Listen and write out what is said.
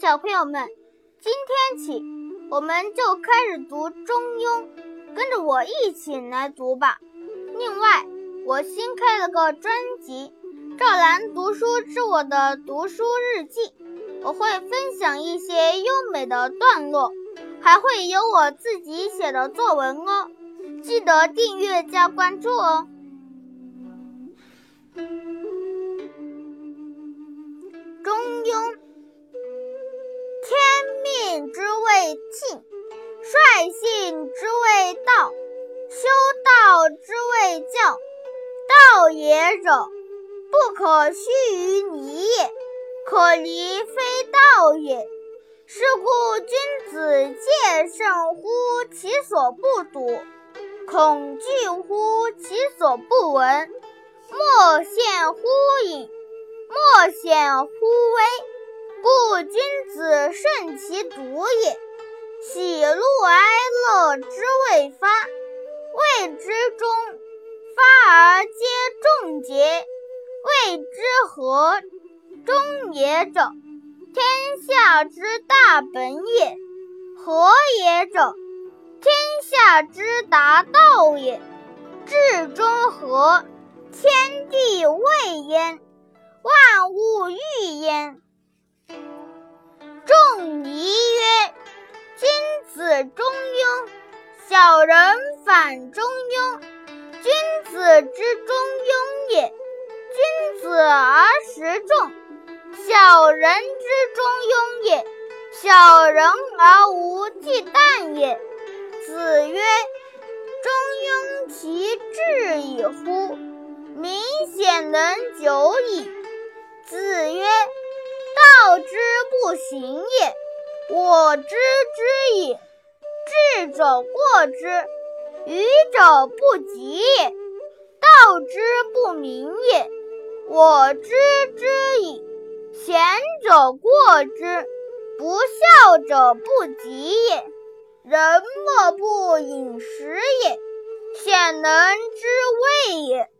小朋友们，今天起我们就开始读《中庸》，跟着我一起来读吧。另外，我新开了个专辑《赵兰读书之我的读书日记》，我会分享一些优美的段落，还会有我自己写的作文哦。记得订阅加关注哦。之谓庆，率性之谓道，修道之谓教。道也者，不可须于离也，可离非道也。是故君子戒慎乎其所不睹，恐惧乎其所不闻。莫见乎隐，莫显乎微。故君子慎其独也。喜怒哀乐之未发，谓之中；发而皆众节，谓之和。中也者，天下之大本也；和也者，天下之达道也。至中和，天地未焉，万物欲焉。仲尼曰：“君子中庸，小人反中庸。君子之中庸也，君子而时众；小人之中庸也，小人而无忌惮也。”子曰：“中庸其志矣乎！明显能久矣。”不行也，我知之矣。智者过之，愚者不及也。道之不明也，我知之矣。贤者过之，不孝者不及也。人莫不饮食也，鲜能知味也。